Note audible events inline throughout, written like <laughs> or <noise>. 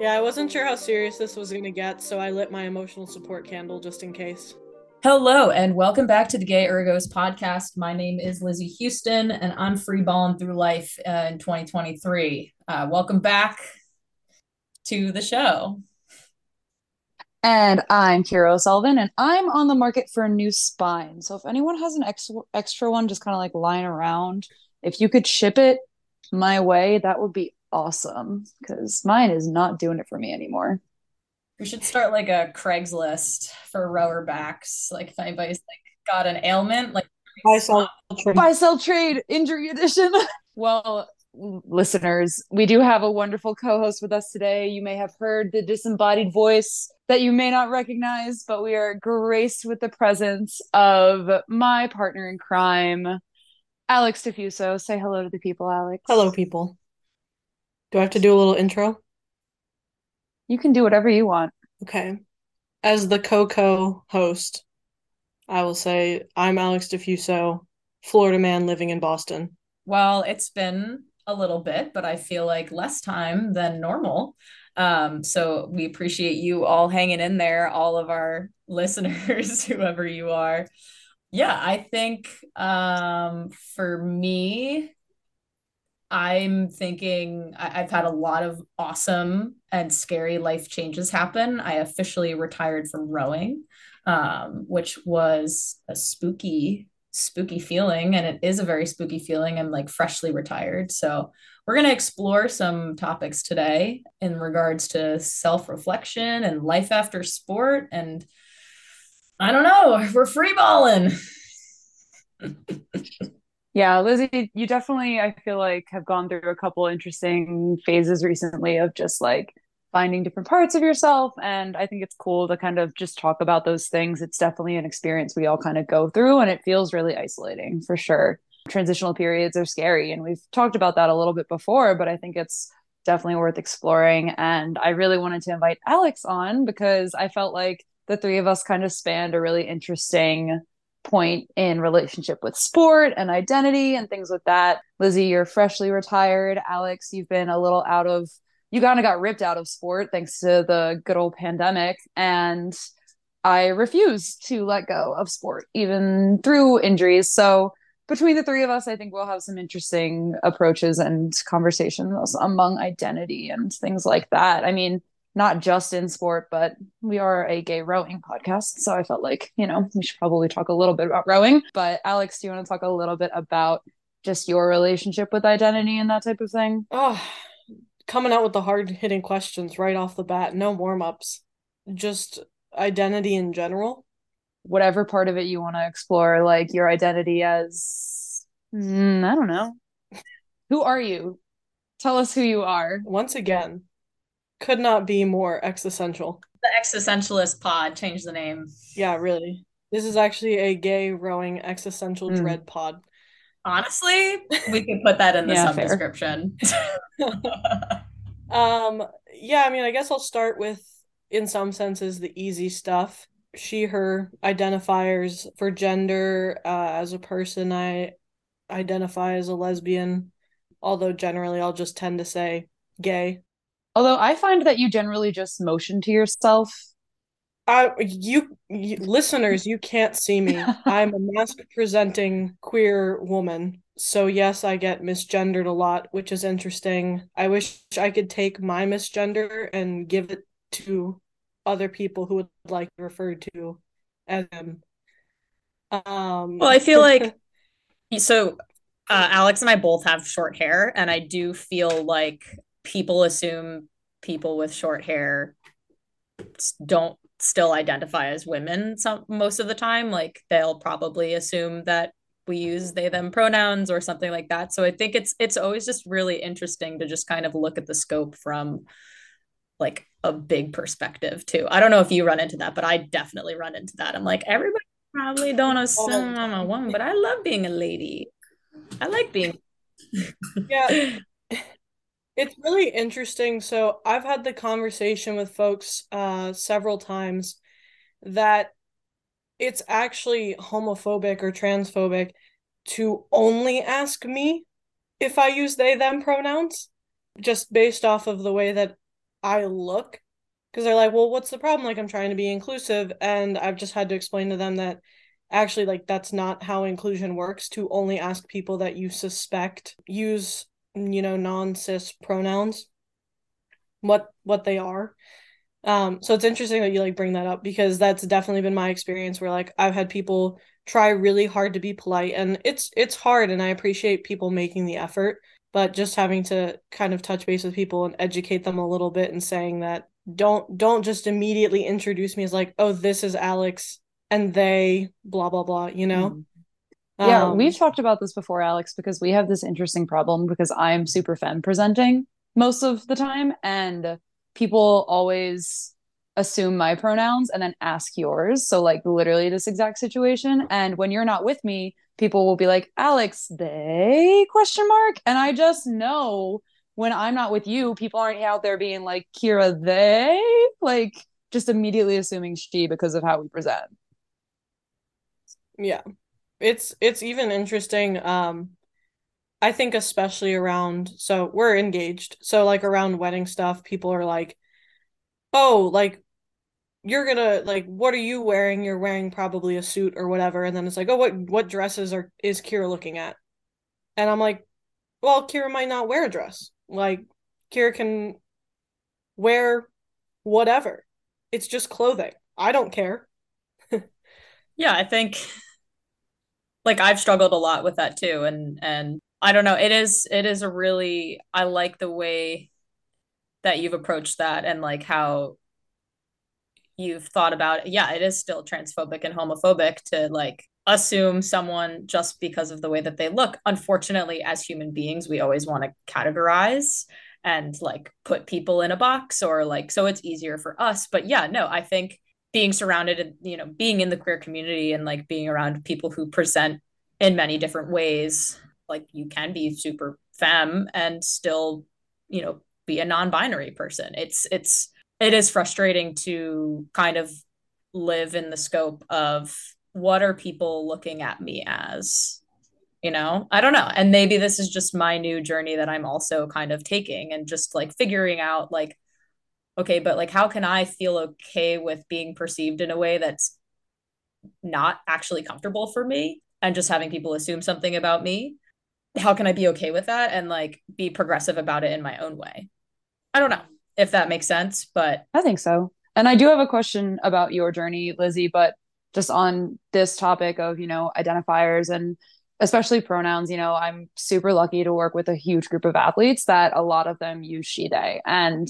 Yeah, I wasn't sure how serious this was going to get, so I lit my emotional support candle just in case. Hello, and welcome back to the Gay Ergos podcast. My name is Lizzy Houston, and I'm freeballing through life uh, in 2023. Uh, welcome back to the show. And I'm Ciara O'Sullivan, and I'm on the market for a new spine. So if anyone has an ex- extra one just kind of like lying around, if you could ship it my way, that would be awesome because mine is not doing it for me anymore. We should start like a Craigslist for rower backs. Like if anybody's like got an ailment, like buy sell trade, buy sell trade injury edition. <laughs> well, listeners, we do have a wonderful co-host with us today. You may have heard the disembodied voice that you may not recognize, but we are graced with the presence of my partner in crime, Alex Defuso. Say hello to the people, Alex. Hello, people. Do I have to do a little intro? You can do whatever you want. Okay. As the Coco host, I will say I'm Alex Defuso, Florida man living in Boston. Well, it's been a little bit, but I feel like less time than normal. Um, so we appreciate you all hanging in there, all of our <laughs> listeners, <laughs> whoever you are. Yeah, I think um, for me, I'm thinking I- have had a lot of awesome and scary life changes happen. I officially retired from rowing, um, which was a spooky, spooky feeling. And it is a very spooky feeling. I'm like freshly retired. So we're going to explore some topics today in regards to self reflection and life after sport. And I don't know, we're free balling. <laughs> Yeah, Lizzy, you definitely, I feel like, have gone through a couple interesting phases recently of just like finding different parts of yourself. And I think it's cool to kind of just talk about those things. It's definitely an experience we all kind of go through, and it feels really isolating for sure. Transitional periods are scary, and we've talked about that a little bit before, but I think it's definitely worth exploring. And I really wanted to invite Alex on because I felt like the three of us kind of spanned a really interesting point in relationship with sport and identity and things like that. Lizzy, you're freshly retired. Alex, you've been a little out of, you kind of got ripped out of sport thanks to the good old pandemic. And I refuse to let go of sport, even through injuries. So, between the three of us, I think we'll have some interesting approaches and conversations among identity and things like that. I mean, not just in sport, but we are a gay rowing podcast. So I felt like, you know, we should probably talk a little bit about rowing. But Alex, do you want to talk a little bit about just your relationship with identity and that type of thing? Oh, coming out with the hard hitting questions right off the bat. No warm ups, just identity in general. Whatever part of it you want to explore, like your identity as, mm, I don't know. <laughs> who are you? Tell us who you are. Once again, could not be more existential. The existentialist pod, change the name. Yeah, really. This is actually a gay rowing existential mm. dread pod. Honestly, we could put that in the <laughs> yeah, sub description. <laughs> um, yeah, I mean, I guess I'll start with, in some senses, the easy stuff. She, her identifiers for gender. Uh, as a person, I identify as a lesbian, although generally I'll just tend to say gay. Although I find that you generally just motion to yourself. Uh, you, you listeners, you can't see me. <laughs> I'm a masc presenting queer woman. So yes, I get misgendered a lot, which is interesting. I wish I could take my misgender and give it to other people who would like referred to as them. Um, well, I feel like <laughs> so uh, Alex and I both have short hair, and I do feel like people assume people with short hair don't still identify as women some most of the time. Like they'll probably assume that we use they them pronouns or something like that. So i think it's it's always just really interesting to just kind of look at the scope from like a big perspective too. I don't know if you run into that but i definitely run into that. I'm like everybody probably don't <laughs> oh, assume i'm a woman but i love being a lady. I like being yeah <laughs> it's really interesting. So I've had the conversation with folks uh, several times that it's actually homophobic or transphobic to only ask me if I use they them pronouns, just based off of the way that I look because they're like, well, what's the problem? Like, I'm trying to be inclusive. And I've just had to explain to them that actually, like, that's not how inclusion works to only ask people that you suspect use, you know, non cis pronouns, what what they are. Um, so it's interesting that you like bring that up because that's definitely been my experience where like I've had people try really hard to be polite and it's it's hard and I appreciate people making the effort, but just having to kind of touch base with people and educate them a little bit and saying that don't don't just immediately introduce me as like, oh, this is Alex and they blah blah blah, you know? Mm-hmm. Yeah, um, we've talked about this before, Alex, because we have this interesting problem because I'm super femme presenting most of the time and people always assume my pronouns and then ask yours. So like literally this exact situation. And when you're not with me, people will be like, Alex, they question mark. And I just know when I'm not with you, people aren't out there being like, Ciara, they like just immediately assuming she because of how we present. Yeah. It's it's even interesting. Um I think especially around so we're engaged. So like around wedding stuff, people are like, "Oh, like you're gonna like what are you wearing? You're wearing probably a suit or whatever." And then it's like, "Oh, what what dresses are is Ciara looking at?" And I'm like, "Well, Ciara might not wear a dress. Like Ciara can wear whatever. It's just clothing. I don't care." <laughs> yeah, I think like I've struggled a lot with that too and and I don't know. It is it is a really I like the way that you've approached that and like how you've thought about it. yeah, it is still transphobic and homophobic to like assume someone just because of the way that they look. Unfortunately, as human beings, we always want to categorize and like put people in a box or like so it's easier for us. But yeah, no, I think being surrounded and you know being in the queer community and like being around people who present in many different ways like you can be super femme and still you know be a non-binary person. It's it's it is frustrating to kind of live in the scope of what are people looking at me as you know? I don't know. And maybe this is just my new journey that i'm also kind of taking and just like figuring out like okay but like how can i feel okay with being perceived in a way that's not actually comfortable for me and just having people assume something about me how can I be okay with that and like be progressive about it in my own way? I don't know if that makes sense, but I think so. And I do have a question about your journey, Lizzy, but just on this topic of, you know, identifiers and especially pronouns, you know, I'm super lucky to work with a huge group of athletes that a lot of them use she, they. And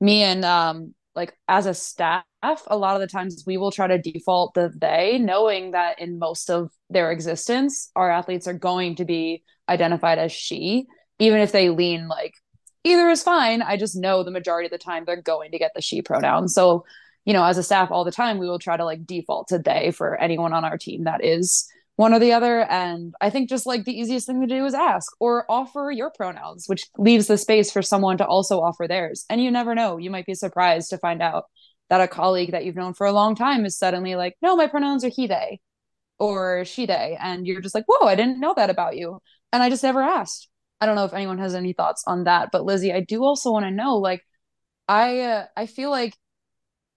me and um like as a staff, a lot of the times we will try to default the they, knowing that in most of their existence, our athletes are going to be identified as she, even if they lean like either is fine. I just know the majority of the time they're going to get the she pronoun. So, you know, as a staff all the time, we will try to like default to they for anyone on our team that is one or the other. And I think just like the easiest thing to do is ask or offer your pronouns, which leaves the space for someone to also offer theirs. And you never know, you might be surprised to find out that a colleague that you've known for a long time is suddenly like, no, my pronouns are he, they or she, they. And you're just like, whoa, I didn't know that about you and I just never asked. I don't know if anyone has any thoughts on that, but Lizzy, I do also want to know like I uh, I feel like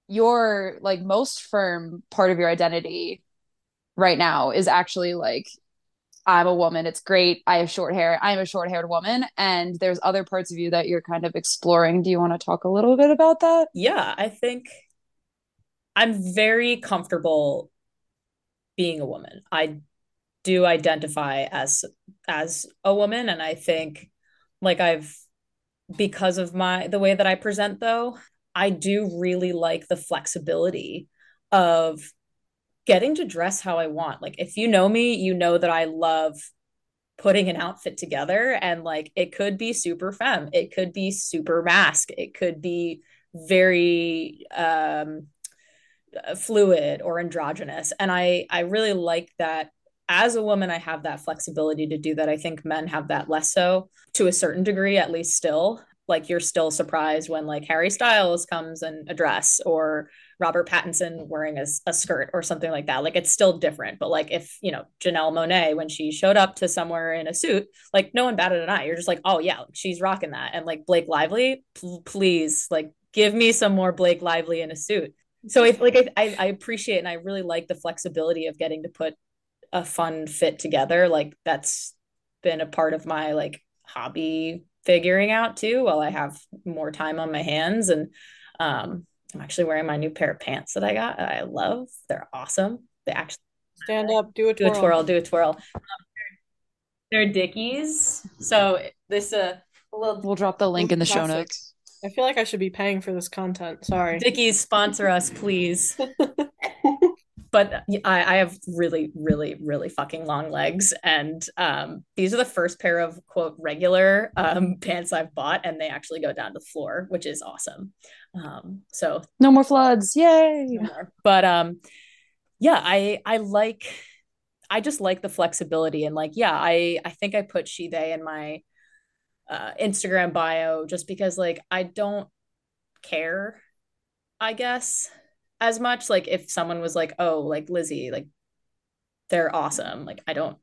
your like most firm part of your identity right now is actually like I'm a woman. It's great. I have short hair. I'm a short haired woman. And there's other parts of you that you're kind of exploring. Do you want to talk a little bit about that? Yeah, I think I'm very comfortable being a woman. I do identify as as a woman and i think like i've because of my the way that i present though i do really like the flexibility of getting to dress how i want like if you know me you know that i love putting an outfit together and like it could be super femme it could be super masc it could be very um fluid or androgynous and i i really like that as a woman, I have that flexibility to do that. I think men have that less so to a certain degree, at least still. Like you're still surprised when like Harry Styles comes in a dress or Robert Pattinson wearing a, a skirt or something like that. Like it's still different. But like if, you know, Janelle Monáe, when she showed up to somewhere in a suit, like no one batted an eye. You're just like, oh yeah, she's rocking that. And like Blake Lively, p- please, like give me some more Blake Lively in a suit. So I like I I appreciate and I really like the flexibility of getting to put a fun fit together. Like that's been a part of my like hobby figuring out too while I have more time on my hands. And um, I'm actually wearing my new pair of pants that I got. I love. They're awesome. They actually stand up, do a twirl, do a twirl, do a twirl. Um, they're Dickies. So this uh, little. We'll drop the link in the show notes. I feel like I should be paying for this content. Sorry. Dickies sponsor us, please. <laughs> but I, I have really, really, really fucking long legs. And um, these are the first pair of quote regular um, pants I've bought, and they actually go down to the floor, which is awesome. Um, so no more floods. Yay. No more. But um, yeah, I I like I just like the flexibility and like, yeah, I I think I put she they in my uh, Instagram bio just because like I don't care, I guess as much. Like if someone was like, oh, like Lizzy, like they're awesome. Like I don't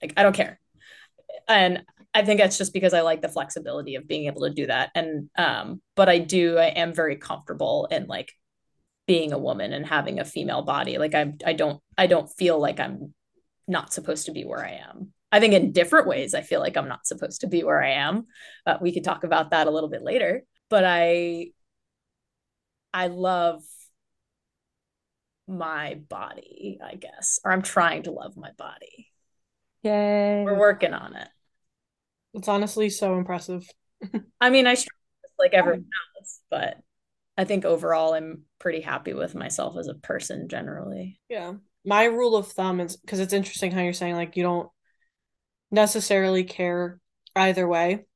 like I don't care. And I think that's just because I like the flexibility of being able to do that. And um, but I do, I am very comfortable in like being a woman and having a female body. Like I I don't I don't feel like I'm not supposed to be where I am. I think in different ways I feel like I'm not supposed to be where I am. But we could talk about that a little bit later. But I I love my body, I guess, or I'm trying to love my body. Yay. We're working on it. It's honestly so impressive. <laughs> I mean, I should like everyone else, but I think overall I'm pretty happy with myself as a person generally. Yeah. My rule of thumb is because it's interesting how you're saying like you don't necessarily care either way.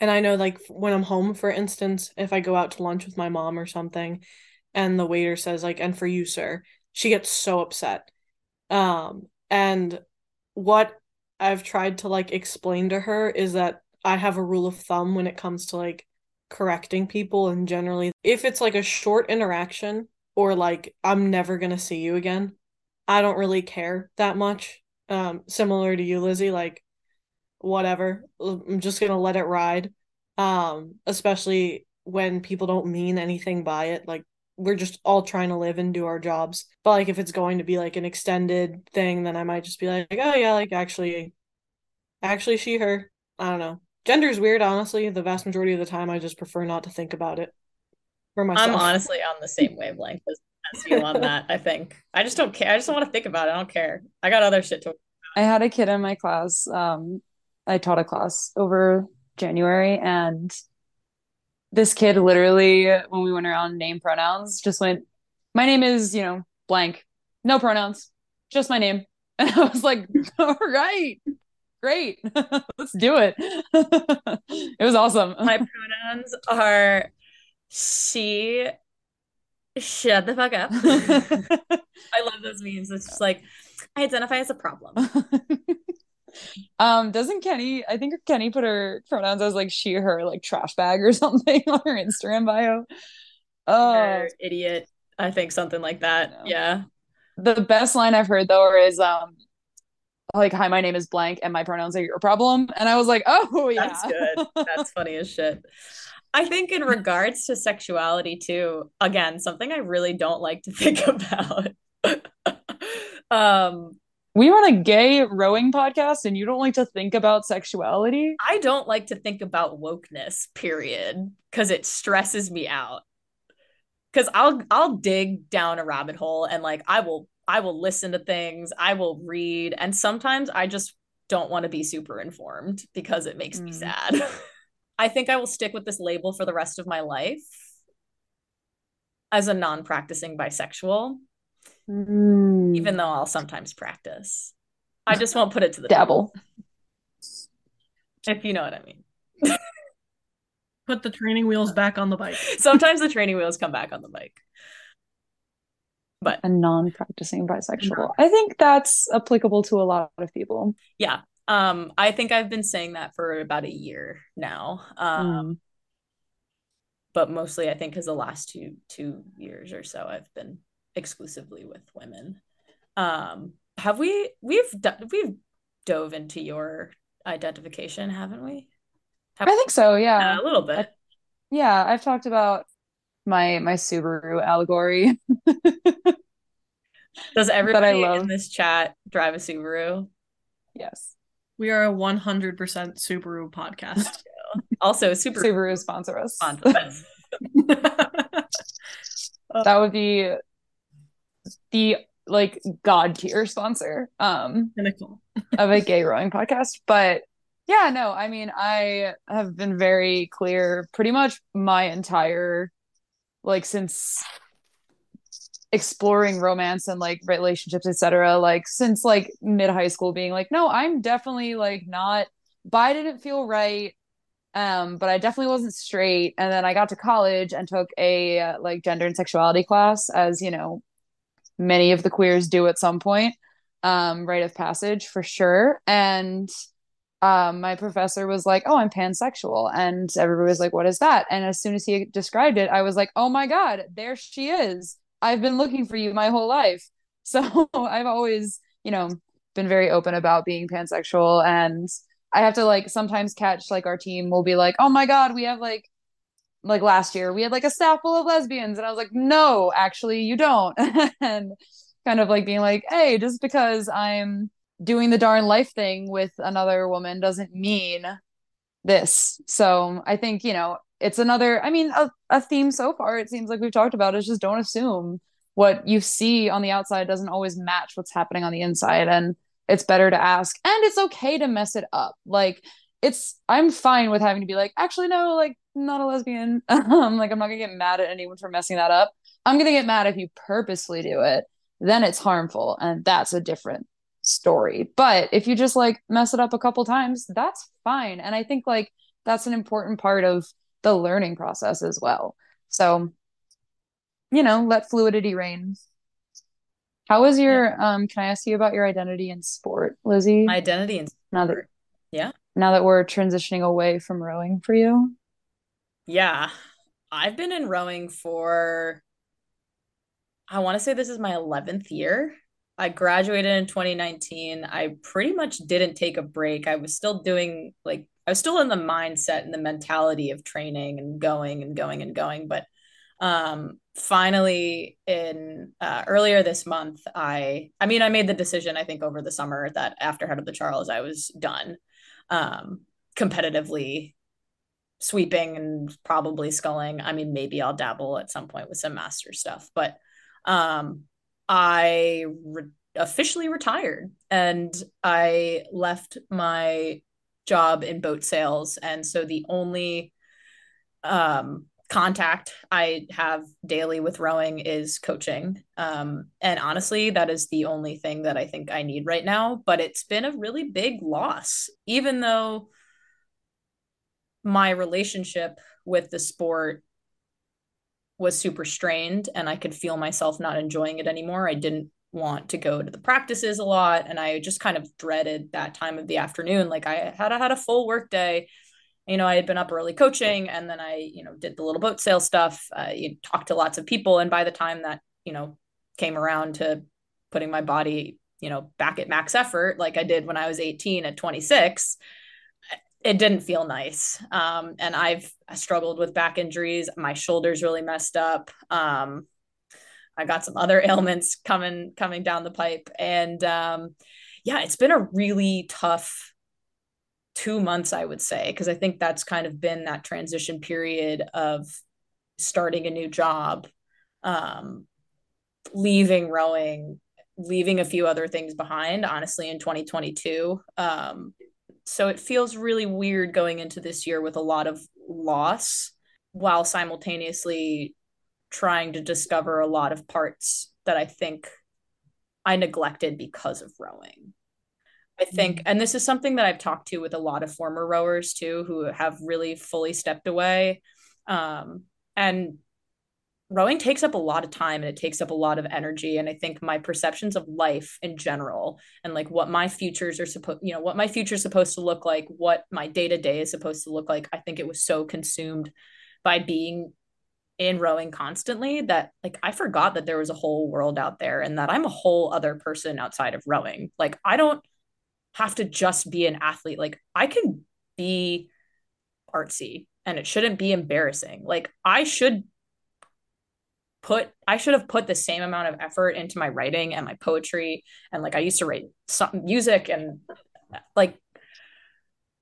And I know like when I'm home, for instance, if I go out to lunch with my mom or something, and the waiter says like and for you sir she gets so upset um and what i've tried to like explain to her is that i have a rule of thumb when it comes to like correcting people and generally if it's like a short interaction or like i'm never going to see you again i don't really care that much um similar to you lizzy like whatever i'm just going to let it ride um especially when people don't mean anything by it like we're just all trying to live and do our jobs. But like if it's going to be like an extended thing, then I might just be like, oh yeah, like actually actually she her. I don't know. Gender's weird, honestly. The vast majority of the time I just prefer not to think about it for myself. I'm honestly on the same wavelength as, you on that, I think. I just don't care. I just don't want to think about it. I don't care. I got other shit to I had a kid in my class. Um I taught a class over January and this kid literally when we went around name pronouns just went my name is you know blank. No pronouns. Just my name. <laughs> And i was like <laughs> all right. Great. <laughs> Let's do it. It was awesome. My pronouns are she shut the fuck up. I love those memes. It's just like i identify as a problem um, doesn't Kenny? I think Kenny put her pronouns as like she, her, like trash bag or <laughs> something on her Instagram bio. Oh, idiot! I think something like that. Yeah. The best line I've heard though is um, like, "Hi, my name is blank, and my pronouns are your problem." And I was like, "Oh <laughs> yeah, that's good. That's funny as shit." I think in regards to sexuality too, again, something I really don't like to <laughs> think about. um we run a gay rowing podcast and you don't like to think about sexuality? I don't like to think about wokeness period because it stresses me out. Because i'll i'll dig down a rabbit hole and like i will i will listen to things i will read and sometimes i just don't want to be super informed because it makes mm. me sad. <laughs> I think i will stick with this label for the rest of my life as a non-practicing bisexual mm. even though I'll sometimes practice. I just won't put it to the dabble. If you know what I mean. <laughs> put the training wheels back on the bike. Sometimes the training wheels come back on the bike. But a non-practicing bisexual. I think that's applicable to a lot of people. Yeah. Um, I think I've been saying that for about a year now. Um, mm. but mostly I think because the last two two years or so I've been exclusively with women. Um, have we we've we've dove into your identification, haven't we? Have I think so. Yeah, yeah a little bit. I, yeah, I've talked about my my Subaru allegory. <laughs> Does everybody in this chat drive a Subaru? Yes. We are a 100% Subaru podcast. <laughs> also, Subaru, Subaru sponsor us. Sponsor us. <laughs> that would be the like god tier sponsor um of a gay rowing podcast. But yeah, no, I mean, I have been very clear pretty much my entire like since exploring romance and like relationships etc like since like mid high school being like no i'm definitely like not bi didn't feel right um but i definitely wasn't straight and then i got to college and took a uh, like gender and sexuality class as you know many of the queers do at some point um rite of passage for sure and um, my professor was like, "Oh, I'm pansexual," and everybody was like, "What is that?" And as soon as he described it, I was like, "Oh my god, there she is! I've been looking for you my whole life." <laughs> So I've always, you know, been very open about being pansexual, and I have to like sometimes catch like our team will be like, "Oh my god, we have like." Like last year, we had like a staff full of lesbians, and I was like, "No, actually, you don't." <laughs> and kind of like being like, "Hey, just because I'm doing the darn life thing with another woman doesn't mean this. So I think, you know, it's another, I mean, a, a theme so far, it seems like we've talked about is just don't assume what you see on the outside doesn't always match what's happening on the inside. And it's better to ask. And it's okay to mess it up. Like, it's, I'm fine with having to be like, actually, no, like, not a lesbian. <laughs> um, like, I'm not gonna get mad at anyone for messing that up. I'm gonna get mad if you purposely do it. Then it's harmful. And that's a different story. But if you just like mess it up a couple times, that's fine. And I think like that's an important part of the learning process as well. So, you know, let fluidity reign. How was your yeah. um can I ask you about your identity in sport, Lizzy? My identity in sport. Now that yeah. Now that we're transitioning away from rowing for you? Yeah. I've been in rowing for I want to say this is my 11th year. I graduated in 2019. I pretty much didn't take a break. I was still doing like I was still in the mindset and the mentality of training and going and going and going, but um finally in uh, earlier this month I I mean I made the decision I think over the summer that after Head of the Charles I was done um competitively sweeping and probably sculling. I mean maybe I'll dabble at some point with some master stuff, but um I re- officially retired and I left my job in boat sales. And so the only um, contact I have daily with rowing is coaching. Um, and honestly, that is the only thing that I think I need right now. But it's been a really big loss, even though my relationship with the sport was super strained and I could feel myself not enjoying it anymore. I didn't want to go to the practices a lot and I just kind of dreaded that time of the afternoon. Like I had I had a full work day. You know, I had been up early coaching and then I, you know, did the little boat sale stuff. Uh, you talked to lots of people and by the time that, you know, came around to putting my body, you know, back at max effort like I did when I was 18 at 26, it didn't feel nice. Um, and I've struggled with back injuries. My shoulder's really messed up. Um, I got some other <laughs> ailments coming coming down the pipe, and um, yeah, it's been a really tough two months, I would say, because I think that's kind of been that transition period of starting a new job, um, leaving rowing, leaving a few other things behind. Honestly, in 2022, um, so it feels really weird going into this year with a lot of loss while simultaneously trying to discover a lot of parts that I think I neglected because of rowing. I think, mm-hmm. and this is something that I've talked to with a lot of former rowers too, who have really fully stepped away. Um, and rowing takes up a lot of time and it takes up a lot of energy. And i think my perceptions of life in general and like what my futures are supposed you know what my future is supposed to look like what my day to day is supposed to look like i think it was so consumed by being in rowing constantly that like i forgot that there was a whole world out there and that i'm a whole other person outside of rowing. Like i don't have to just be an athlete. Like i can be artsy and it shouldn't be embarrassing. Like i should put I should have put the same amount of effort into my writing and my poetry. And like I used to write some music and like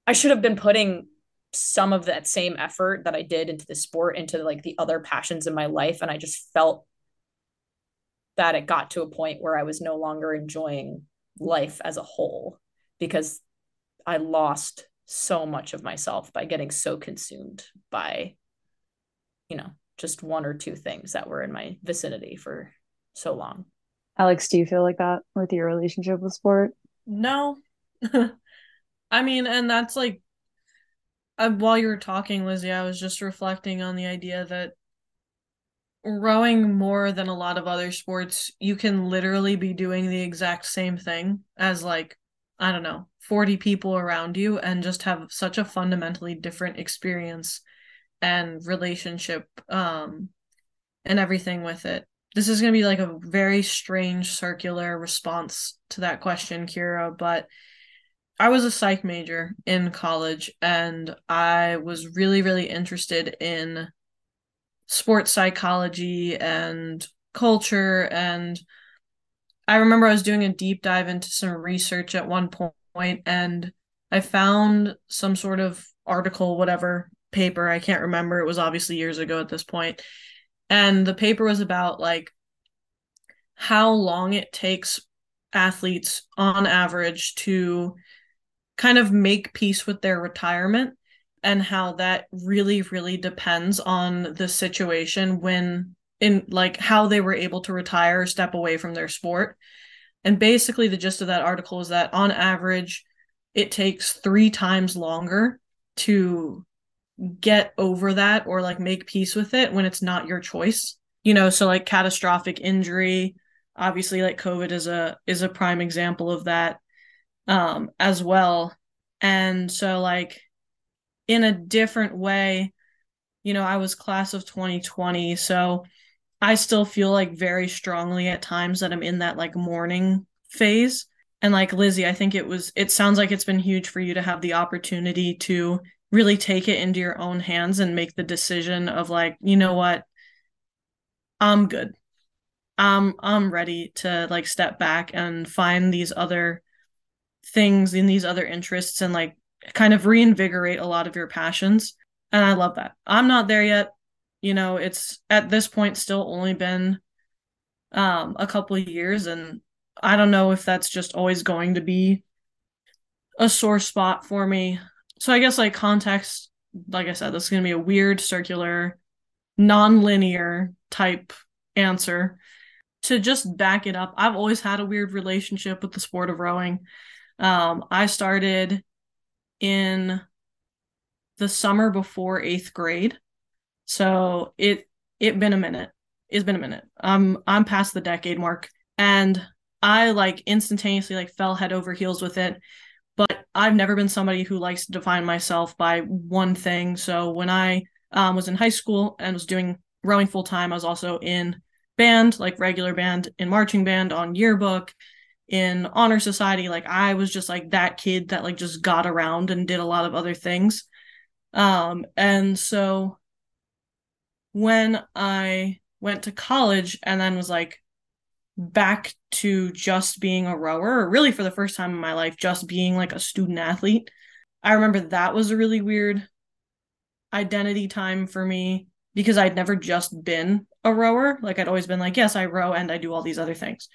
I should have been putting some of that same effort that I did into the sport into like the other passions in my life. And I just felt that it got to a point where I was no longer enjoying life as a whole because I lost so much of myself by getting so consumed by you know just one or two things that were in my vicinity for so long. Alex, do you feel like that with your relationship with sport? No. <laughs> I mean, and that's like, uh, while you were talking, Lizzy, I was just reflecting on the idea that rowing more than a lot of other sports, you can literally be doing the exact same thing as like, I don't know, 40 people around you and just have such a fundamentally different experience and relationship um and everything with it. This is going to be like a very strange circular response to that question, Ciara, but I was a psych major in college and I was really really interested in sports psychology and culture and I remember I was doing a deep dive into some research at one point and I found some sort of article whatever paper. I can't remember. It was obviously years ago at this point. And the paper was about like how long it takes athletes on average to kind of make peace with their retirement and how that really really depends on the situation when in like how they were able to retire or step away from their sport and basically the gist of that article is that on average it takes 3 times longer to get over that or like make peace with it when it's not your choice you know? So like catastrophic injury obviously like covid is a is a prime example of that um as well. And so like in a different way you know i was class of 2020 so i still feel like very strongly at times that i'm in that like mourning phase. And like lizzy i think it was it sounds like it's been huge for you to have the opportunity to really take it into your own hands and make the decision of like, you know what? I'm good. I'm I'm ready to like step back and find these other things in these other interests and like kind of reinvigorate a lot of your passions. And I love that. I'm not there yet. You know, it's at this point still only been um a couple of years and I don't know if that's just always going to be a sore spot for me so I guess like context, like I said, this is gonna be a weird, circular, non-linear type answer. To just back it up, I've always had a weird relationship with the sport of rowing. Um, I started in the summer before eighth grade. So it it been a minute. It's been a minute. Um I'm past the decade mark. And I like instantaneously like fell head over heels with it but I've never been somebody who likes to define myself by one thing. So when I um, was in high school and was doing rowing full time, I was also in band, like regular band, in marching band, on yearbook, in honor society. Like I was just like that kid that like just got around and did a lot of other things. Um, and so when I went to college and then was like, back to just being a rower, or really for the first time in my life, just being like a student athlete. I remember that was a really weird identity time for me because I'd never just been a rower. Like I'd always been like, yes, I row and I do all these other things.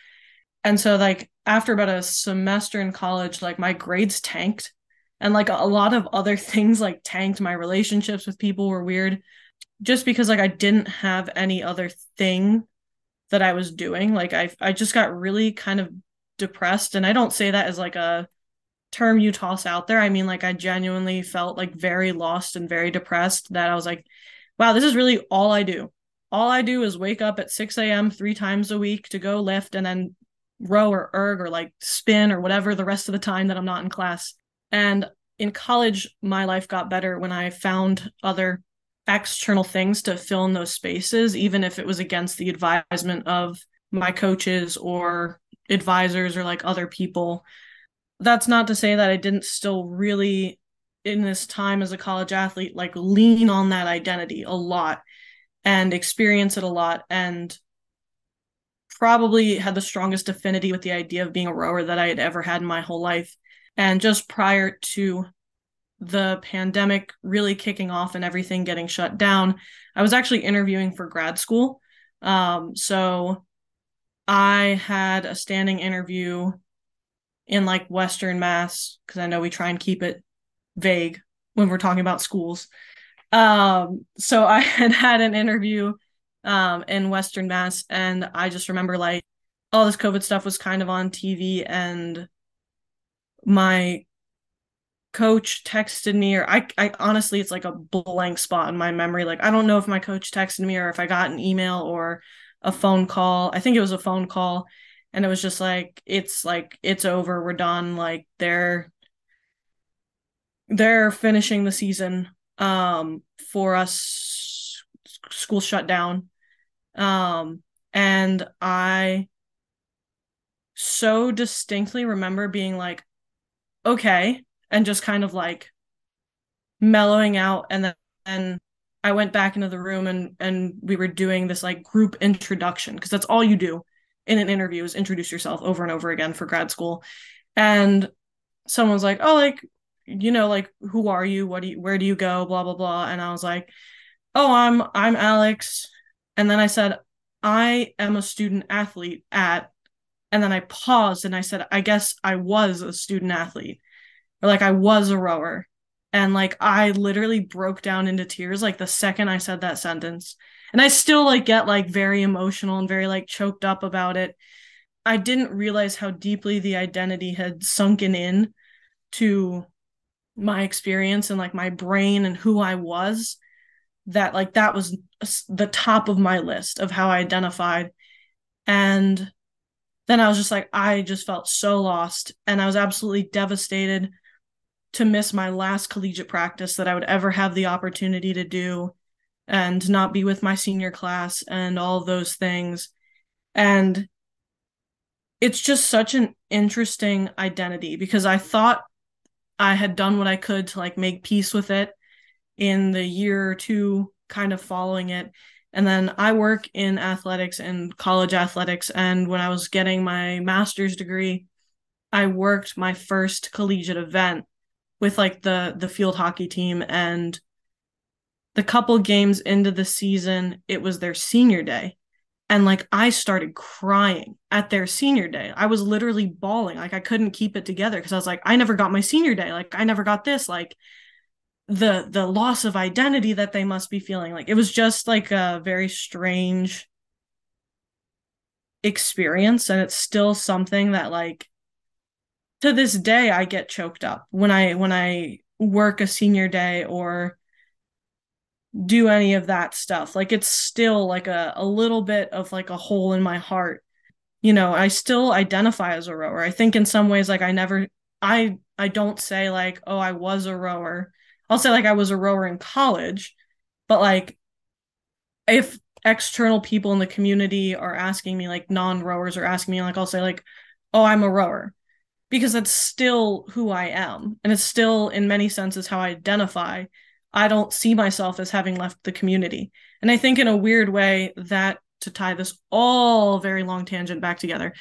And so like after about a semester in college, like my grades tanked and like a lot of other <laughs> things like tanked. My relationships with people were weird just because like I didn't have any other thing that I was doing. Like I I just got really kind of depressed and I don't say that as like a term you toss out there. I mean like I genuinely felt like very lost and very depressed that I was like wow, this is really all I do. All I do is wake up at 6 a.m. three times a week to go lift and then row or erg or like spin or whatever the rest of the time that I'm not in class. And in college, my life got better when I found other external things to fill in those spaces, even if it was against the advisement of my coaches or advisors or like other people. That's not to say that I didn't still really, in this time as a college athlete, like lean on that identity a lot. and experience it a lot and probably had the strongest affinity with the idea of being a rower that I had ever had in my whole life. And just prior to the pandemic really kicking off and everything getting shut down, I was actually interviewing for grad school. Um, so I had a standing interview in like Western Mass because I know we try and keep it vague when we're talking about schools. Um, so I <laughs> had had an interview um, in Western Mass, and I just remember like all this COVID stuff was kind of on TV, and my coach texted me, or I, I honestly, it's like a blank spot in my memory. Like I don't know if my coach texted me or if I got an email or a phone call. I think it was a phone call, and it was just like it's like it's over, we're done. Like they're they're finishing the season um for us school shut down um and i so distinctly remember being like okay and just kind of like mellowing out. And then and I went back into the room and and we were doing this like group introduction because that's all you do in an interview is introduce yourself over and over again for grad school. And someone's like oh like you know like who are you? What do you where do you go? Blah blah blah. And I was like oh I'm I'm Alex. And then I said I am a student athlete at and then I paused and I said I guess I was a student athlete or like I was a rower. And like I literally broke down into tears like the second I said that sentence. And I still like get like very emotional and very like choked up about it. I didn't realize how deeply the identity had sunken in to my experience and like my brain and who I was that like that was the top of my list of how I identified and then I was just like I just felt so lost and I was absolutely devastated to miss my last collegiate practice that I would ever have the opportunity to do and not be with my senior class and all those things. And it's just such an interesting identity because I thought I had done what I could to like make peace with it in the year or two kind of following it. And then I work in athletics and college athletics. And when I was getting my master's degree, I worked my first collegiate event with like the the field hockey team and the couple games into the season it was their senior day and like I started crying at their senior day. I was literally bawling. Like I couldn't keep it together because I was like I never got my senior day. Like I never got this like the the loss of identity that they must be feeling. Like it was just like a very strange experience and it's still something that like to this day I get choked up when I when I work a senior day or do any of that stuff. Like it's still like a, a little bit of like a hole in my heart. You know, I still identify as a rower. I think in some ways like I never I I don't say like, oh, I was a rower. I'll say like I was a rower in college, but like if external people in the community are asking me like non-rowers are asking me like I'll say like, oh, I'm a rower because that's still who I am. And it's still, in many senses, how I identify. I don't see myself as having left the community. And I think, in a weird way, that to tie this all very long tangent back together,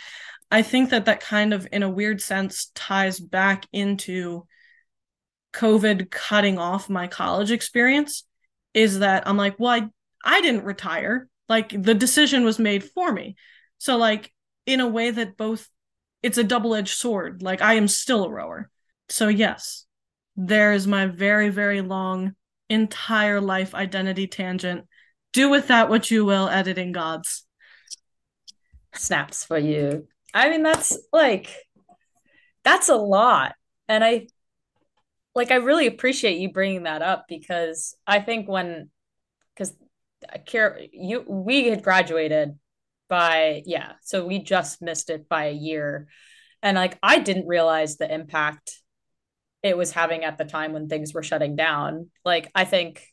I think that that kind of, in a weird sense, ties back into COVID cutting off my college experience. Is that I'm like, well, I, I didn't retire. Like the decision was made for me. So, like, in a way that both it's a double-edged sword. Like I am still a rower. So yes, there is my very, very long entire life identity tangent. Do with that what you will, editing gods. Snaps for you. I mean, that's like that's a lot. And I like I really appreciate you bringing that up because I think when because Ciara, uh, you we had graduated by yeah so we just missed it by a year. And like i didn't realize the impact it was having at the time when things were shutting down. Like i think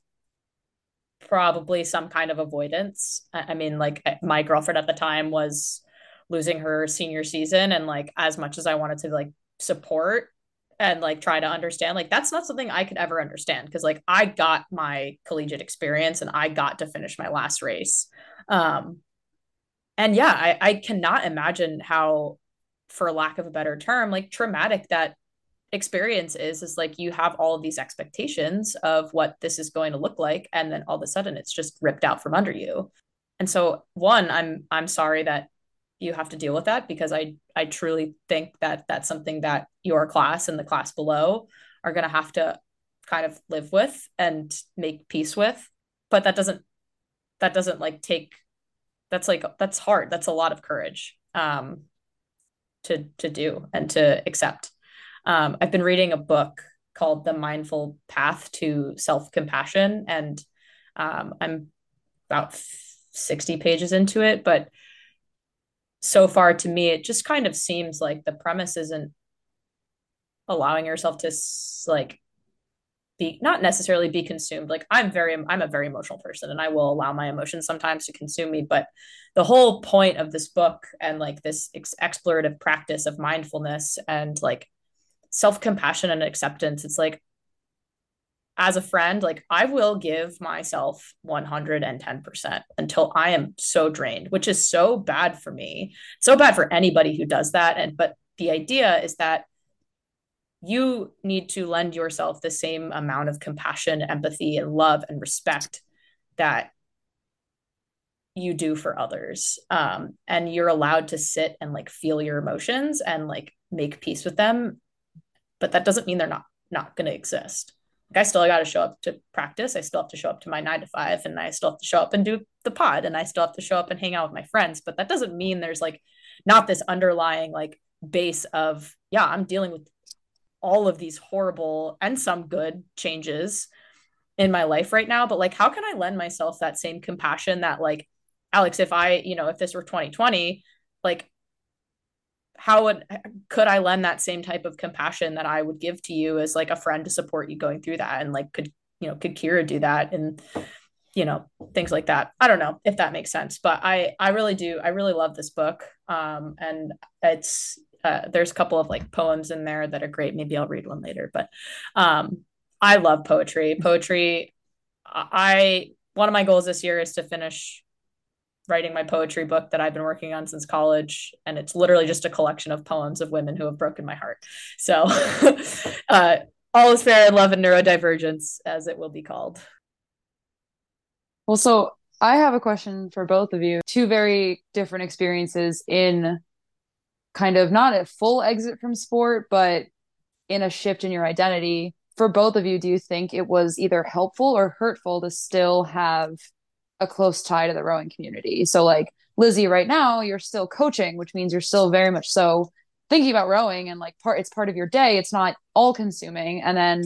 probably some kind of avoidance. I mean like eh, my girlfriend at the time was losing her senior season and like as much as i wanted to like support and like try to understand like that's not something i could ever understand because like i got my collegiate experience and i got to finish my last race. Um and yeah i i cannot imagine how for lack of a better term like traumatic that experience is is like you have all of these expectations of what this is going to look like and then all of a sudden it's just ripped out from under you. And so one i'm i'm sorry that you have to deal with that because i i truly think that that's something that your class and the class below are going to have to kind of live with and make peace with. But that doesn't that doesn't like take that's like that's hard. That's a lot of courage um to to do and to accept. Um i've been reading a book called the mindful path to self-compassion and um i'm about 60 pages into it but so far to me it just kind of seems like the premise isn't allowing yourself to like be not necessarily be consumed like i'm very i'm a very emotional person and i will allow my emotions sometimes to consume me but the whole point of this book and like this ex- explorative practice of mindfulness and like self-compassion and acceptance it's like as a friend, like I will give myself 110% until I am so drained, which is so bad for me. So bad for anybody who does that. And but the idea is that you need to lend yourself the same amount of compassion, empathy, and love and respect that you do for others. Um, and you're allowed to sit and like feel your emotions and like make peace with them. But that doesn't mean they're not not going to exist. Like I still got to show up to practice. I still have to show up to my nine to five, and I still have to show up and do the pod, and I still have to show up and hang out with my friends. But that doesn't mean there's like not this underlying like base of yeah, I'm dealing with all of these horrible and some good changes in my life right now. But like, how can I lend myself that same compassion that like Alex, if I, you know, if this were 2020, like how would could I lend that same type of compassion that I would give to you as like a friend to support you going through that and like could you know could Ciara do that and you know things like that I don't know if that makes sense but I I really do I really love this book um and it's uh, there's a couple of like poems in there that are great maybe I'll read one later but um I love poetry poetry I one of my goals this year is to finish writing my poetry book that I've been working on since college. And it's literally just a collection of poems of women who have broken my heart. So, <laughs> uh, all is fair in love and neurodivergence, as it will be called. Well, so I have a question for both of you. Two very different experiences in kind of not a full exit from sport, but in a shift in your identity. For both of you, do you think it was either helpful or hurtful to still have a close tie to the rowing community. So like Lizzy, right now you're still coaching, which means you're still very much so thinking about rowing and like part it's part of your day. It's not all consuming. And then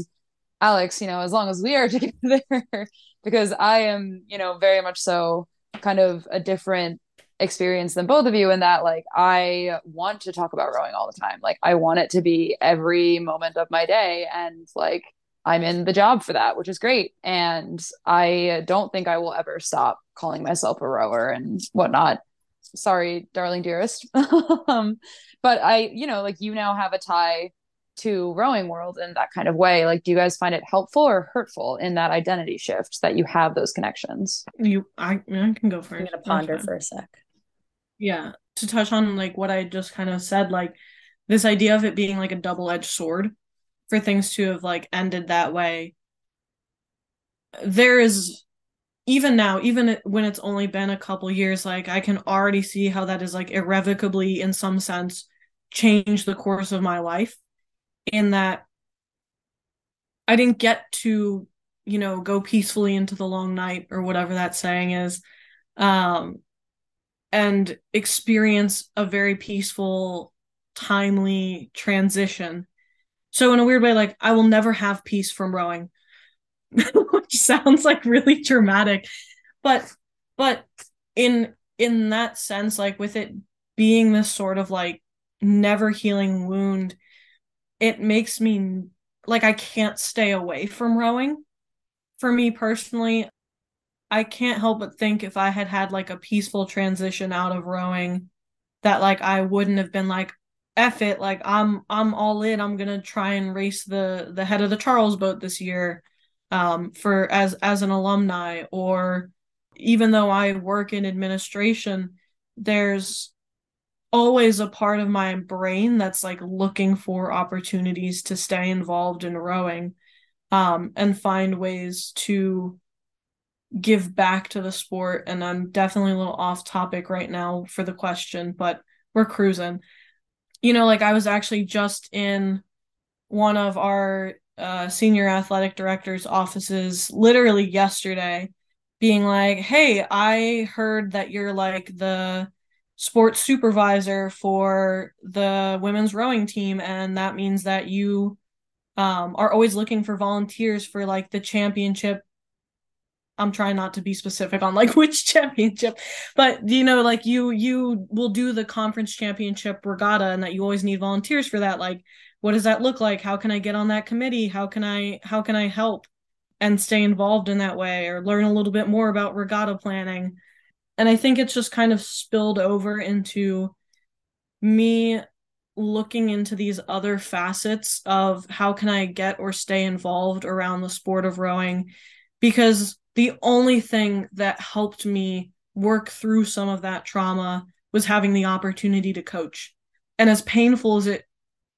Alex, you know, as long as we are <laughs> together, because I am, you know, very much so kind of a different experience than both of you in that like I want to talk about rowing all the time. Like I want it to be every moment of my day and like I'm in the job for that, which is great. And I don't think I will ever stop calling myself a rower and whatnot. Sorry, darling dearest. <laughs> um, but I, you know, like you now have a tie to rowing world in that kind of way. Like, do you guys find it helpful or hurtful in that identity shift that you have those connections? You, I, I can go 1st I'm gonna ponder for a sec. Yeah, to touch on like what I just kind of said, like this idea of it being like a double edged sword for things to have like ended that way there is even now even when it's only been a couple years like i can already see how that is like irrevocably in some sense changed the course of my life in that i didn't get to you know go peacefully into the long night or whatever that saying is um and experience a very peaceful timely transition. So in a weird way, like I will never have peace from rowing, <laughs> which sounds like really dramatic, but but in in that sense, like with it being this sort of like never healing wound, it makes me like I can't stay away from rowing. For me personally, I can't help but think if I had had like a peaceful transition out of rowing, that like I wouldn't have been like, F it, like I'm I'm all in. I'm gonna try and race the the head of the Charles boat this year, um, for as as an alumni, or even though I work in administration, there's always a part of my brain that's like looking for opportunities to stay involved in rowing um, and find ways to give back to the sport. And I'm definitely a little off topic right now for the question, but we're cruising. You know, like I was actually just in one of our uh, senior athletic director's offices literally yesterday, being like, hey, I heard that you're like the sports supervisor for the women's rowing team, and that means that you um, are always looking for volunteers for like the championship. I'm trying not to be specific on like <laughs> which championship, but you know, like you you will do the conference championship regatta, and that you always need volunteers for that. Like, what does that look like? How can I get on that committee? How can I how can I help and stay involved in that way, or learn a little bit more about regatta planning? And I think it's just kind of spilled over into me looking into these other facets of how can I get or stay involved around the sport of rowing because the only thing that helped me work through some of that trauma was having the opportunity to coach. And as painful as it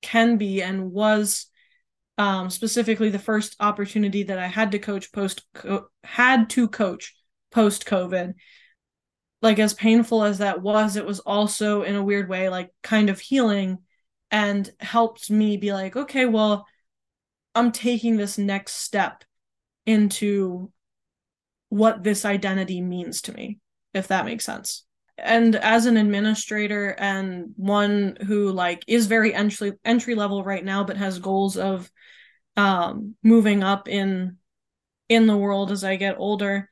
can be and was um, specifically the first opportunity that I had to coach post had to coach post COVID like as painful as that was it was also in a weird way like kind of healing and helped me be like okay well i'm taking this next step into what this identity means to me if that makes sense. And as an administrator and one who like is very entry entry level right now but has goals of um moving up in in the world as i get older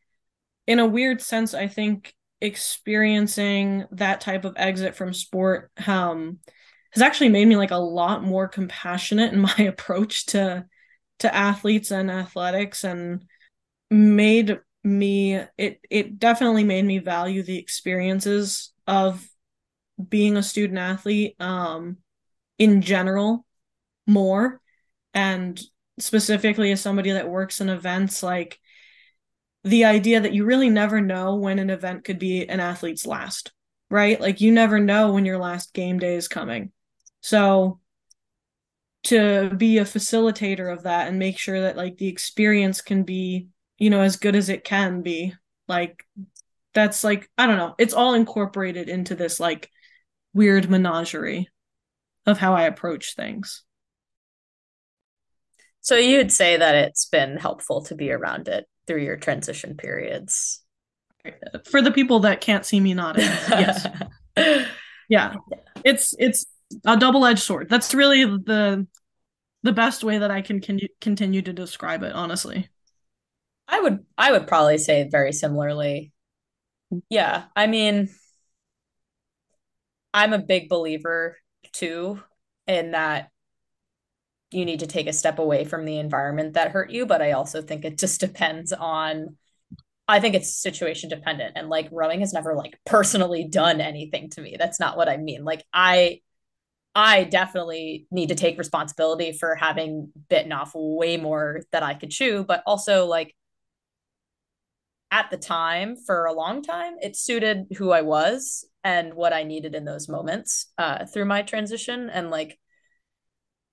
in a weird sense i think experiencing that type of exit from sport um, has actually made me like a lot more compassionate in <laughs> my approach to to athletes and athletics and made me it it definitely made me value the experiences of being a student athlete um in general more. And specifically as somebody that works in events like the idea that you really never know when an event could be an athlete's last, right? Like you never know when your last game day is coming. So to be a facilitator of that and make sure that like the experience can be, you know, as good as it can be, like that's like I don't know, it's all incorporated into this like weird menagerie of how I approach things. So you would say that it's been helpful to be around it through your transition periods. For the people that can't see me nodding, yes. <laughs> yeah. It's it's a double-edged sword. That's really the the best way that I can con- continue to describe it, honestly. I would I would probably say very similarly. Yeah, I mean I'm a big believer too in that you need to take a step away from the environment that hurt you but i also think it just <laughs> depends on i think it's situation dependent and like rowing has never like personally done anything to me. That's not what i mean. Like i i definitely need to take responsibility for having bitten off way more that i could chew but also like at the time for a long time it suited who i was and what i needed in those moments uh, through my transition and like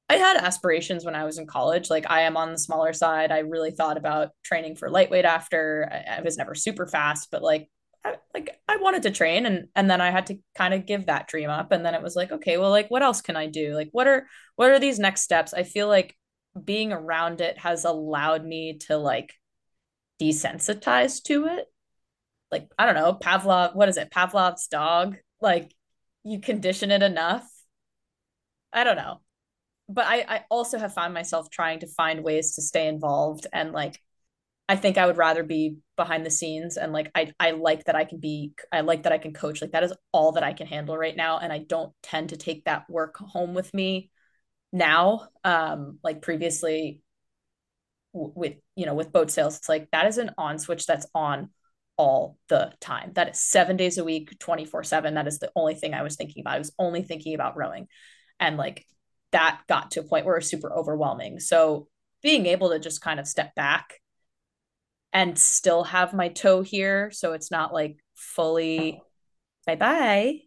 I had aspirations when I was in college. Like I am on the smaller side. I really thought about training for lightweight after. I, I was never super fast, but like I, like I wanted to train and and then I had to kind of give that dream up and then it was like okay, well like what else can I do? Like what are what are these next steps? I feel like being around it has allowed me to like desensitize to it. Like I don't know, Pavlov, what is it? Pavlov's dog. Like you condition it enough. I don't know but I, I also have found myself trying to find ways to stay involved and like I think I would rather be behind the scenes and like I I like that I can be I like that I can coach. Like that is all that I can handle right now and I don't tend to take that work home with me now. Um like previously w- with you know with boat sales it's like that is an on switch that's on all the time. That is 7 days a week 24/7 that is the only thing I was thinking about. I was only thinking about rowing. And like that got to a point where it was super overwhelming. So being able to just kind of step back and still have my toe here. So it's not like fully bye bye.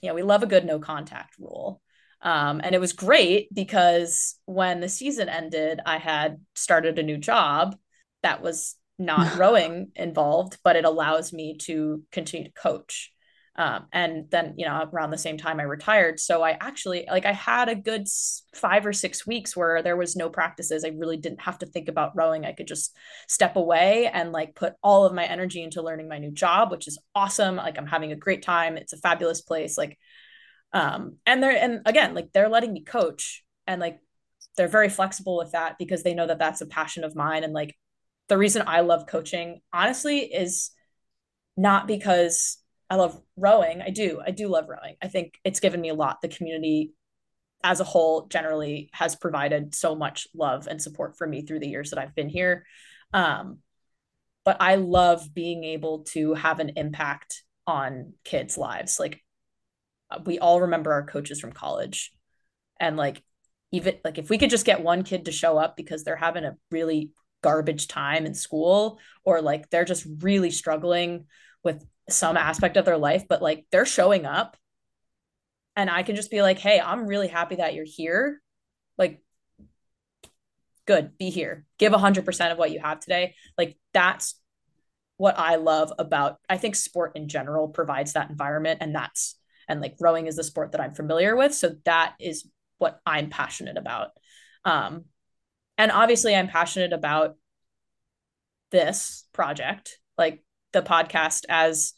Yeah, we love a good no contact rule. Um, and it was great because when the season ended, I had started a new job that was not <laughs> rowing involved, but it allows me to continue to coach. Um, and then, you know, around the same time I retired. So I actually, like, I had a good five or six weeks where there was no practices. I really didn't have to think about rowing. I could just step away and like put all of my energy into learning my new job, which is awesome. Like, I'm having a great time. It's a fabulous place. Like, um, and they're, and again, like, they're letting me coach and like, they're very flexible with that because they know that that's a passion of mine. And like, the reason I love coaching, honestly, is not because I love rowing. I do. I do love rowing. I think it's given me a lot. The community as a whole generally has provided so much love and support for me through the years that I've been here. Um, but I love being able to have an impact on kids' lives. Like we all remember our coaches from college. And like even like if we could just get one kid to show up because they're having a really garbage time in school or like they're just really struggling with some aspect of their life, but like they're showing up. And I can just be like, hey, I'm really happy that you're here. Like, good, be here. Give 100% of what you have today. Like, that's what I love about, I think sport in general provides that environment. And that's, and like rowing is the sport that I'm familiar with. So that is what I'm passionate about. Um, and obviously, I'm passionate about this project. Like, the podcast as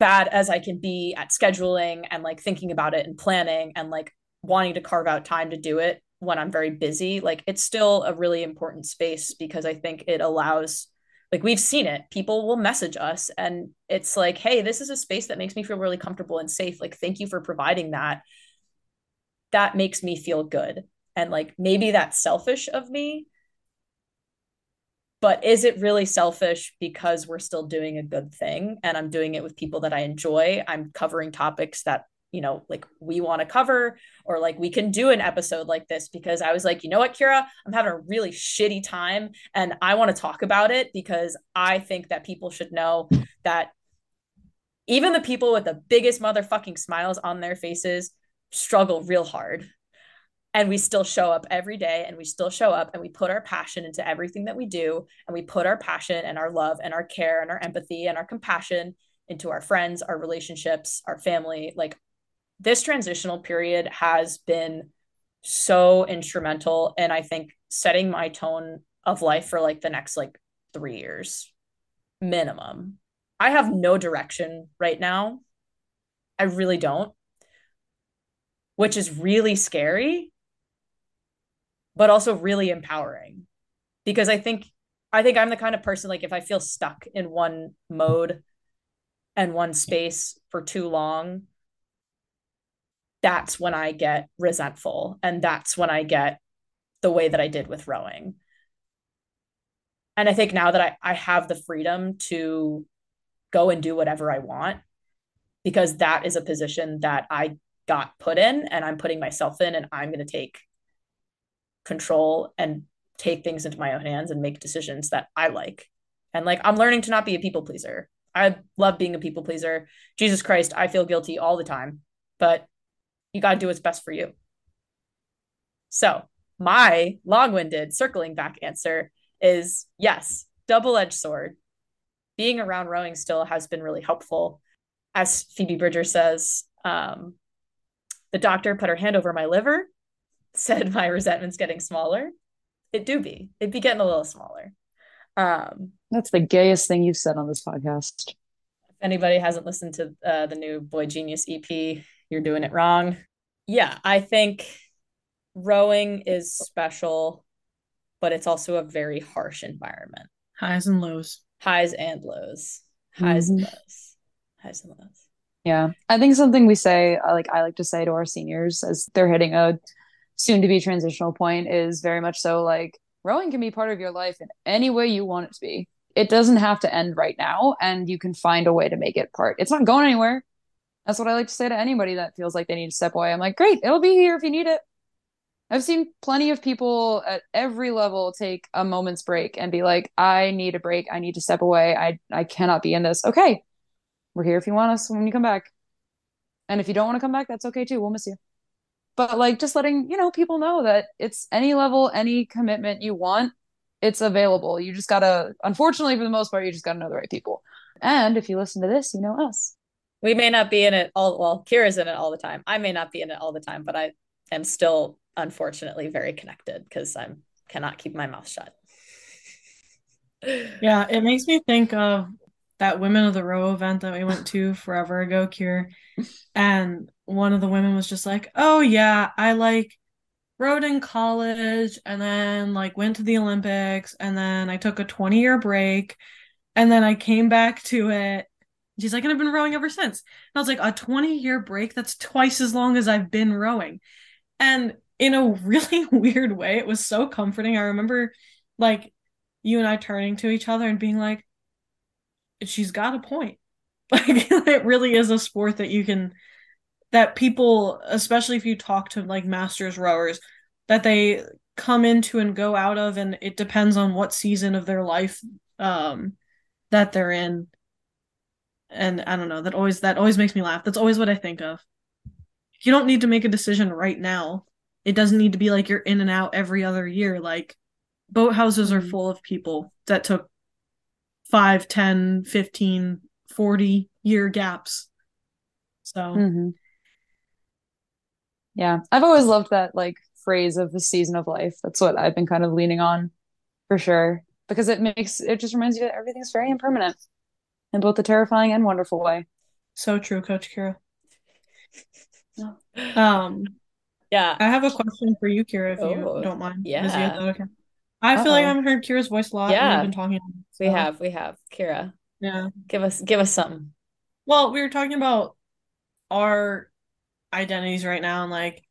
bad as I can be at scheduling and like thinking about it and planning and like wanting to carve out time to do it when I'm very busy, like it's still a really important space because I think it allows like we've seen it. People will message us and it's like hey this is a space that makes me feel really comfortable and safe. Like thank you for providing that. That makes me feel good. And like maybe that's selfish of me but is it really selfish because we're still doing a good thing and i'm doing it with people that i enjoy? I'm covering topics that you know like we want to cover or like we can do an episode like this because i was like you know what Ciara? I'm having a really shitty time and i want to talk about it because i think that people should know that even the people with the biggest motherfucking smiles on their faces struggle real hard and we still show up every day and we still show up and we put our passion into everything that we do and we put our passion and our love and our care and our empathy and our compassion into our friends our relationships our family. Like this transitional period has been so instrumental and i think setting my tone of life for like the next like 3 years minimum. I have no direction right now. I really don't which is really scary but also really empowering because I think I think I'm the kind of person like if I feel stuck in one mode and one space for too long that's when I get resentful and that's when I get the way that I did with rowing. And I think now that I, I have the freedom to go and do whatever I want, because that is a position that I got put in and I'm putting myself in and I'm going to take control and take things into my own hands and make decisions that I like. And like I'm learning to not be a people pleaser. I love being a people pleaser. Jesus Christ, I feel guilty all the time, but you got to do what's best for you. So, my long winded circling back answer is yes, double edged sword. Being around rowing still has been really helpful. As Phoebe Bridger says, um, the doctor put her hand over my liver said my resentment's getting smaller. It do be. It be getting a little smaller. Um, That's the gayest thing you've said on this podcast. If anybody hasn't listened to uh, the new boygenius EP, you're doing it wrong. Yeah, I think rowing is special, but it's also a very harsh environment. Highs and lows. Highs and lows. Highs mm-hmm. and lows. Highs and lows. Yeah. I think something we say, like I like to say to our seniors as they're hitting a soon to be transitional point is very much so like rowing can be part of your life in any way you want it to be. It doesn't have to end right now, and you can find a way to make it part. It's not going anywhere. That's what I like to say to anybody that feels like they need to step away. I'm like, great, it'll be here if you need it. I've seen plenty of people at every level take a moment's break and be like, I need a break. I need to step away. I I cannot be in this. Okay. We're here if you want us when you come back. And if you don't want to come back, that's okay too. We'll miss you. But like just letting, you know, people know that it's any level, any commitment you want, it's available. You just gotta unfortunately for the most part, you just gotta know the right people. And if you listen to this, you know us. We may not be in it all well, Ciara's in it all the time. I may not be in it all the time, but I am still unfortunately very connected because I'm cannot keep my mouth shut. yeah, it makes me think of that Women of the Row event that we went to forever ago, Cure. <laughs> And one of the women was just like, Oh yeah, I like rode in college and then like went to the Olympics and then I took a 20 year break and then I came back to it. She's like, and I've been rowing ever since. And I was like, a 20 year break? That's twice as long as I've been rowing. And in a <laughs> really weird way. It was so comforting. I remember like you and I turning to each other and being like, she's got a point. <laughs> Like it really is a sport that you can that people, especially if you talk to like masters rowers, that they come into and go out of and it depends on what season of their life um that they're in. And I don't know, that always that always makes me laugh. That's always what I think of. You don't need to make a decision right now it doesn't need to be like you're in and out every other year like boat houses are mm-hmm. full of people that took 5 10 15 40 year gaps so mm-hmm. Yeah i've always loved that like phrase of the season of life that's what i've been kind of leaning on for sure because it makes it just reminds you that everything's very impermanent in both the terrifying and wonderful way so true coach Ciara um yeah. I have a question for you, Ciara, if oh, you don't mind. Yeah. okay? I Uh-oh. feel like I haven't heard Ciara's voice a lot. Yeah. We've been talking. So. We have, we have. Ciara. Yeah. Give us give us something. Well, we were talking about our identities right now and like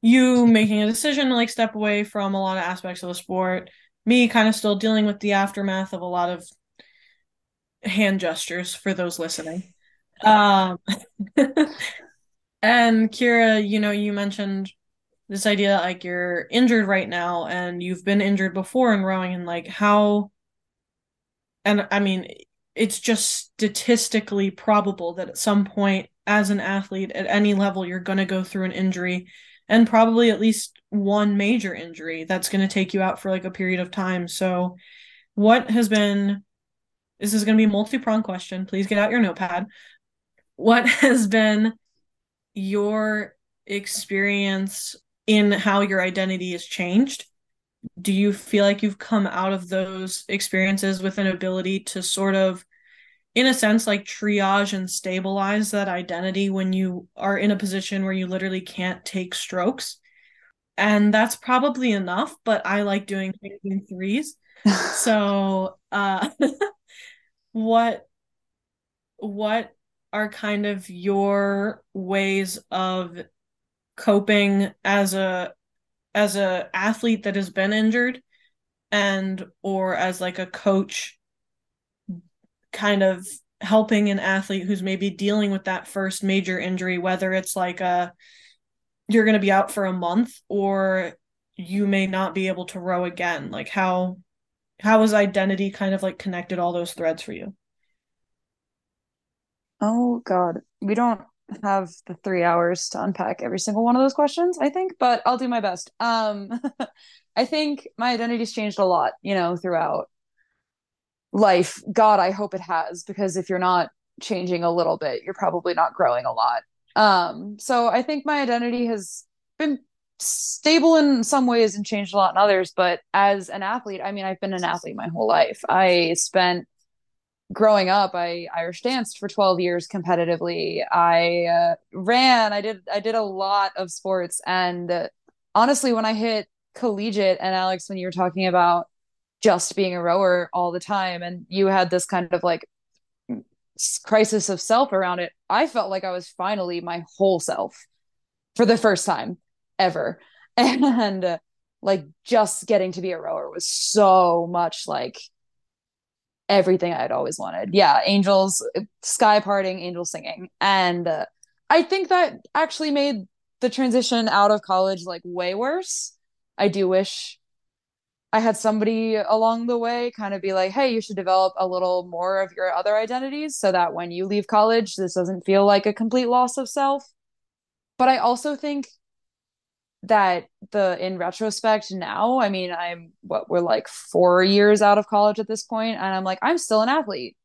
you making a decision to like step away from a lot of aspects of the sport. Me kind of still dealing with the aftermath of a lot of hand gestures for those listening. Um <laughs> And Ciara, you know, you mentioned this idea like you're injured right now and you've been injured before in rowing and like how and I mean it's just statistically probable that at some point as an athlete at any level you're going to go through an injury and probably at least one major injury that's going to take you out for like a period of time. So what has been this is going to be a multi-pronged question. Please get out your notepad. What <laughs> has been your experience in how your identity has changed? Do you feel like you've come out of those experiences with an ability to sort of, in a sense, like triage and stabilize that identity when you are in a position where you literally can't take strokes? And that's probably enough, but I like doing <laughs> in threes. <laughs> so, uh, <laughs> what what are kind of your ways of coping as a as a athlete that has been injured and or as like a coach kind of helping an athlete who's maybe dealing with that first major injury whether it's like a you're going to be out for a month or you may not be able to row again. Like how how is identity kind of like connected all those threads for you? Oh God, we don't have the three hours to unpack every single one of those questions, I think, but I'll do my best. Um, <laughs> I think my identity's changed a lot, you know, throughout life. God, I hope it has, because if you're not changing a little bit, you're probably not growing a lot. Um, so I think my identity has been stable in some ways and changed a lot in others. But as an athlete, I mean, I've been an athlete my whole life. I spent growing up i irish danced for 12 years competitively i uh, ran i did i did a lot of sports and uh, honestly when i hit collegiate and alex when you were talking about just being a rower all the time and you had this kind of like crisis of self around it i felt like i was finally my whole self for the first time ever <laughs> and uh, like just getting to be a rower was so much like everything I'd always wanted. Yeah, angels, sky parting, angel singing. And uh, I think that actually made the transition out of college like way worse. I do wish I had somebody along the way kind of be like, hey, you should develop a little more of your other identities so that when you leave college, this doesn't feel like a complete loss of self. But I also think that the in retrospect now, I mean, I'm what we're like four years out of college at this point, and I'm like, I'm still an athlete.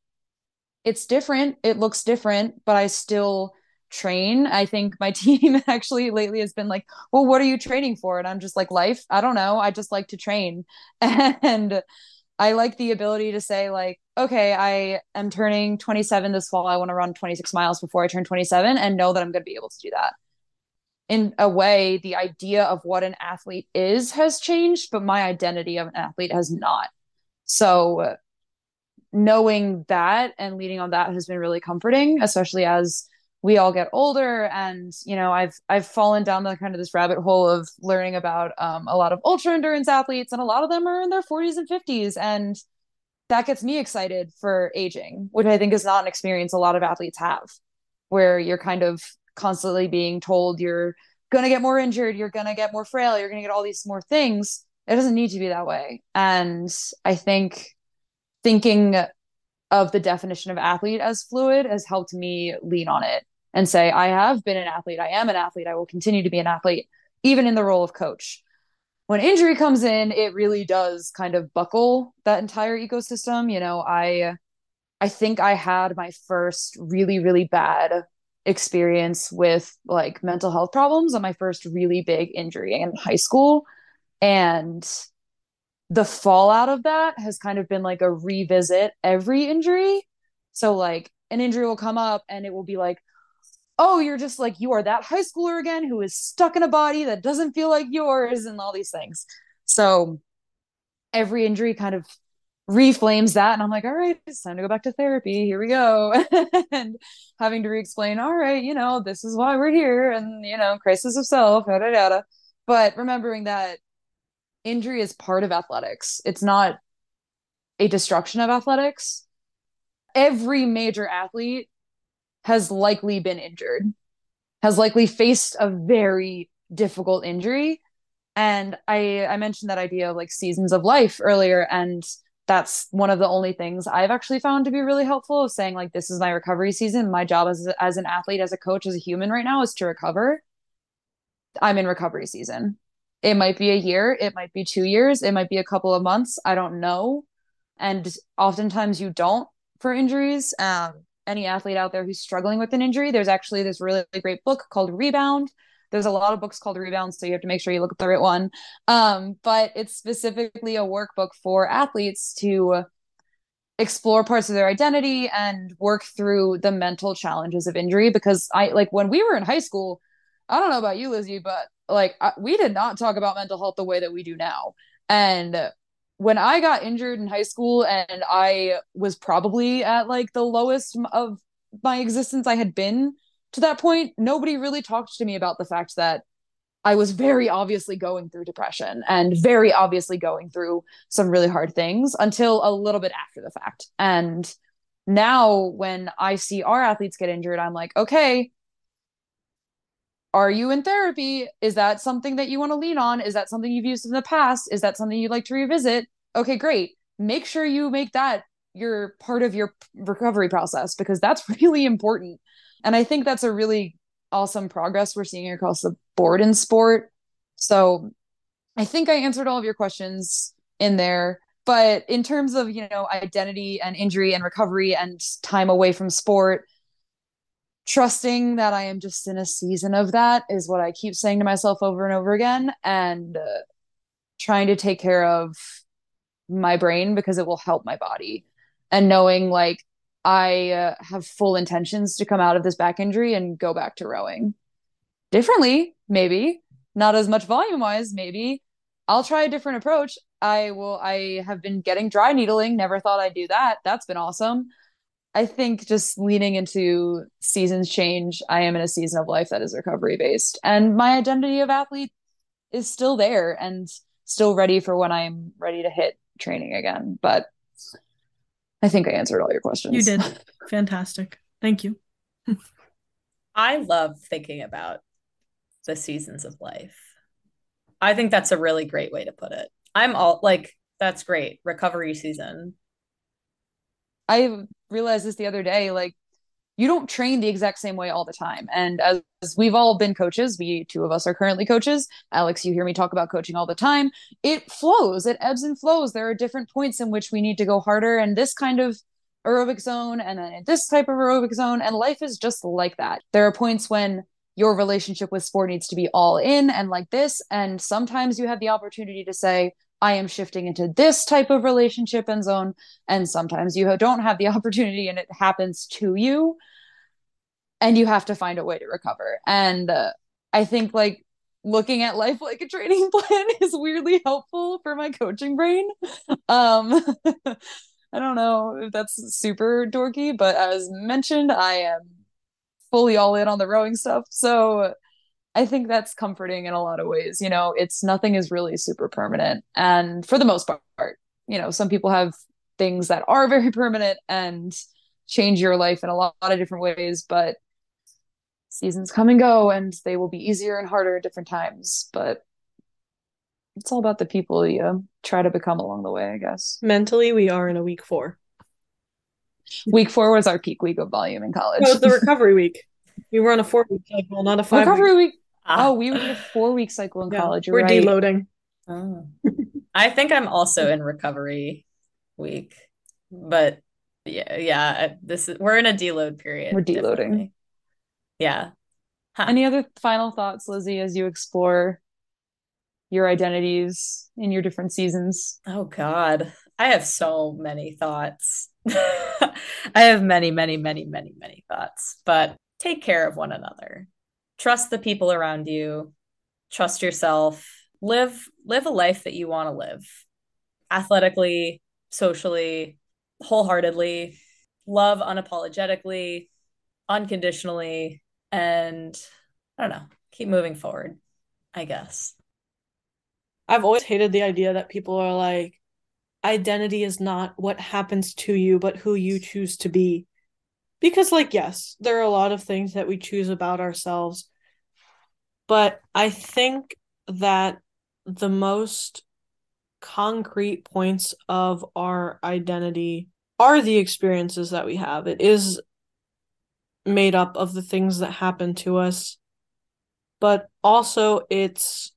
It's different, it looks different, but I still train. I think my <laughs> team actually lately has been like, well, what are you training for? And I'm just like, life. I don't know. I just like to train. <laughs> And I like the ability to say, like, okay, I am turning 27 this fall. I want to run 26 miles before I turn 27 and know that I'm going to be able to do that. In a way, the idea of what an athlete is has changed, but my identity of an athlete has not. So, knowing that and leading on that has been really comforting, especially as we all get older and you know i've i've fallen down the kind of this rabbit hole of learning about um, a lot of ultra endurance athletes and a lot of them are in their 40s and 50s and that gets me excited for aging which i think is not an experience a lot of athletes have where you're kind of constantly being told you're going to get more injured you're going to get more frail you're going to get all these more things. It doesn't need to be that way. And i think thinking of the definition of athlete as fluid has helped me lean on it and say, I have been an athlete. I am an athlete. I will continue to be an athlete, even in the role of coach. When injury comes in, it really does kind of buckle that entire ecosystem. You know, I I think I had my first really, really bad experience with like mental health problems on my first really big injury in high school. And the fallout of that has kind of been like a revisit every injury. So like an injury will come up and it will be like, oh, you're just like you are that high schooler again who is stuck in a body that doesn't feel like yours and all these things. So every injury kind of reflames that and i'm like all right it's time to go back to therapy here we go <laughs> and having to re-explain all right you know this is why we're here and you know crisis of self yada yada but remembering that injury is part of athletics. It's not a destruction of athletics. Every major athlete has likely been injured, has likely faced a very difficult injury. And I I mentioned that idea of like seasons of life earlier and that's one of the only things I've actually found to be really helpful of saying like this is my recovery season. My job as as an athlete, as a coach, as a human right now is to recover. I'm in recovery season. It might be a year, it might be two years, it might be a couple of months. I don't know. And oftentimes you don't for injuries. Um, any athlete out there who's struggling with an injury, there's actually this really great book called Rebound. There's a lot of books called Rebound, so you have to make sure you look at the right one. Um, but it's specifically a workbook for athletes to explore parts of their identity and work through the mental challenges of injury. Because I like when we were in high school, I don't know about you, Lizzy, but like I, we did not talk about mental health the way that we do now. And when I got injured in high school and I was probably at like the lowest of my existence I had been to that point, nobody really talked to me about the fact that I was very obviously going through depression and very obviously going through some really hard things until a little bit after the fact. And now when I see our athletes get injured, I'm like, okay, are you in therapy? Is that something that you want to lean on? Is that something you've used in the past? Is that something you'd like to revisit? Okay, great. Make sure you make that your part of your recovery process because that's <laughs> really important. And I think that's a really awesome progress we're seeing across the board in sport. So I think I answered all of your questions in there. But in terms of, you know, identity and injury and recovery and time away from sport, trusting that I am just in a season of that is what I keep saying to myself over and over again and uh, trying to take care of my brain because it will help my body. And knowing like I uh, have full intentions to come out of this back injury and go back to rowing. Differently maybe. Not as much volume wise maybe. I'll try a different approach. I will I have been getting dry needling. Never thought I'd do that. That's been awesome I think just leaning into seasons change, I am in a season of life that is recovery based. And my identity of athlete is still there and still ready for when I'm ready to hit training again. But I think I answered all your questions. You did. Fantastic. Thank you. <laughs> I love thinking about the seasons of life. I think that's a really great way to put it. I'm all like, that's great. Recovery season. I realized this the other day. Like, you don't train the exact same way all the time. And as we've all been coaches, we two of us are currently coaches. Alex, you hear me talk about coaching all the time. It flows, it ebbs and flows. There are different points in which we need to go harder. And this kind of aerobic zone, and then this type of aerobic zone, and life is just like that. There are points when your relationship with sport needs to be all in and like this. And sometimes you have the opportunity to say, I am shifting into this type of relationship and zone. And sometimes you don't have the <laughs> opportunity and it happens to you. And you have to find a way to recover. And uh, I think like looking at life like a training <laughs> plan is weirdly helpful for my coaching brain. Um, <laughs> I don't know if that's super dorky, but as mentioned, I am fully all in on the rowing stuff. So I think that's comforting in a lot of ways. You know, it's nothing is really super permanent. And for the most part, you know, some people have things that are very <laughs> permanent and change your life in a lot, lot of different ways, but seasons come and go and they will be easier and harder at different times. But it's all about the people you try to become along the way, I guess. Mentally, we are in a week four. Week four was our peak week of volume in college. No, the <laughs> recovery week. We were on a four week cycle, not a five. Recovery week. week Ah. Oh, we were in a four week cycle in yeah, college. we're right. deloading. Oh. <laughs> I think I'm also in recovery week, but yeah, yeah. This is we're in a deload period. We're deloading. Definitely. Yeah. Huh. Any other final thoughts, Lizzy, as you explore your identities in your different seasons? Oh God, I have so many thoughts. <laughs> I have many, many, many, many, many thoughts. But take care of one another trust the people around you trust yourself live live a life that you want to live athletically socially wholeheartedly love unapologetically unconditionally and i don't know keep moving forward i guess. I've always hated the idea that people are like identity is not what happens to you but who you choose to be because like yes there are a lot of things that we choose about ourselves but i think that the most concrete points of our identity are the experiences that we have. It is made up of the things that happen to us but also it's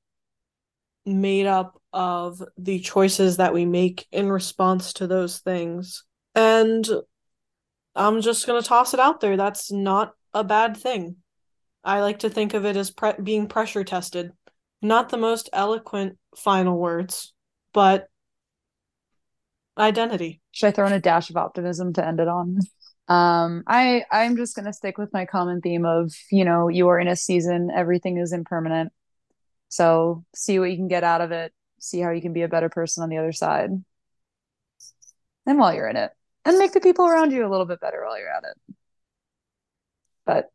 made up of the choices that we make in response to those things. And I'm just going to toss it out there. That's not a bad thing. I like to think of it as pre- being pressure tested. Not the most eloquent final words, but identity. Should I throw in a dash of optimism to end it on? Um, I I'm just gonna stick with my common theme of you know you are in a season, everything is impermanent, so see what you can get out of it, see how you can be a better person on the other side, and while you're in it, and make the people around you a little bit better while you're at it. But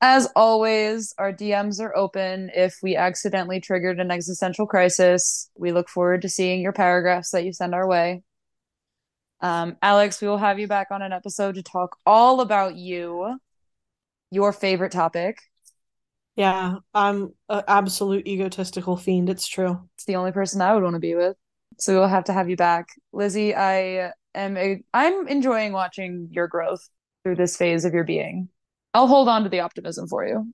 as always, our DMs are open. If we accidentally triggered an existential crisis, we look forward to seeing your paragraphs that you send our way. Um, Alex, we will have you back on an episode to talk all about you, your favorite topic. Yeah, I'm an absolute egotistical fiend. It's true. It's the only person I would want to be with. So we'll have to have you back, Lizzy. I am a, I'm enjoying watching your growth through this phase of your being. I'll hold on to the optimism for you.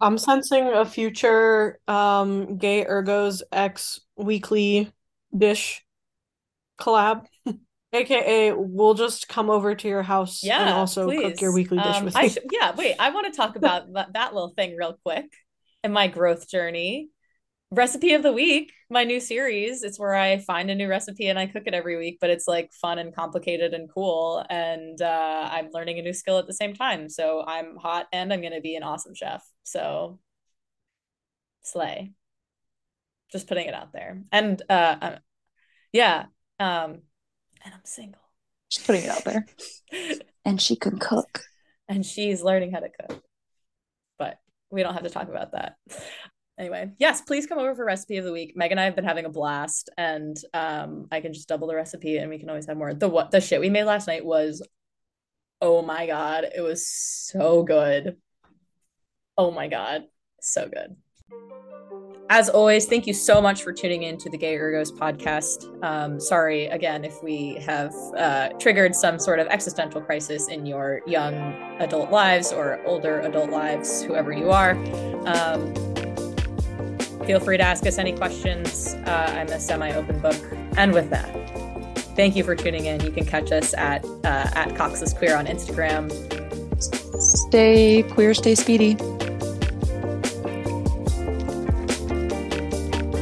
I'm sensing a future um gay ergos X weekly dish collab. <laughs> AKA, we'll just come over to your house yeah, and also please. cook your weekly dish um, with you. Sh- yeah, wait, I want to talk about <laughs> that, that little thing real quick in my growth journey recipe of the week my new series. It's where i find a new recipe and i cook it every week but it's like fun and complicated and cool and uh, i'm learning a new skill at the same time. So i'm hot and i'm going to be an awesome chef. So slay. Just putting it out there. And uh yeah um and i'm single. Just putting it out there. <laughs> And she can cook. And she's learning how to cook. But we don't have to talk about that anyway, yes, please come over for recipe of the week. Meg and I have been having a blast, and um, I can just double the recipe, and we can always have more. The what the shit we made last night was, oh my god, it was so good. Oh my god, so good. As always, thank you so much for tuning in to the Gay Ergos podcast. Um, sorry again if we have uh, triggered some sort of existential crisis in your young adult lives or older adult lives, whoever you are. Um, feel free to ask us any questions. Uh, I'm a semi-open book. And with that, thank you for tuning in. You can catch us at uh, at Cox's Queer on Instagram. Stay queer, stay speedy.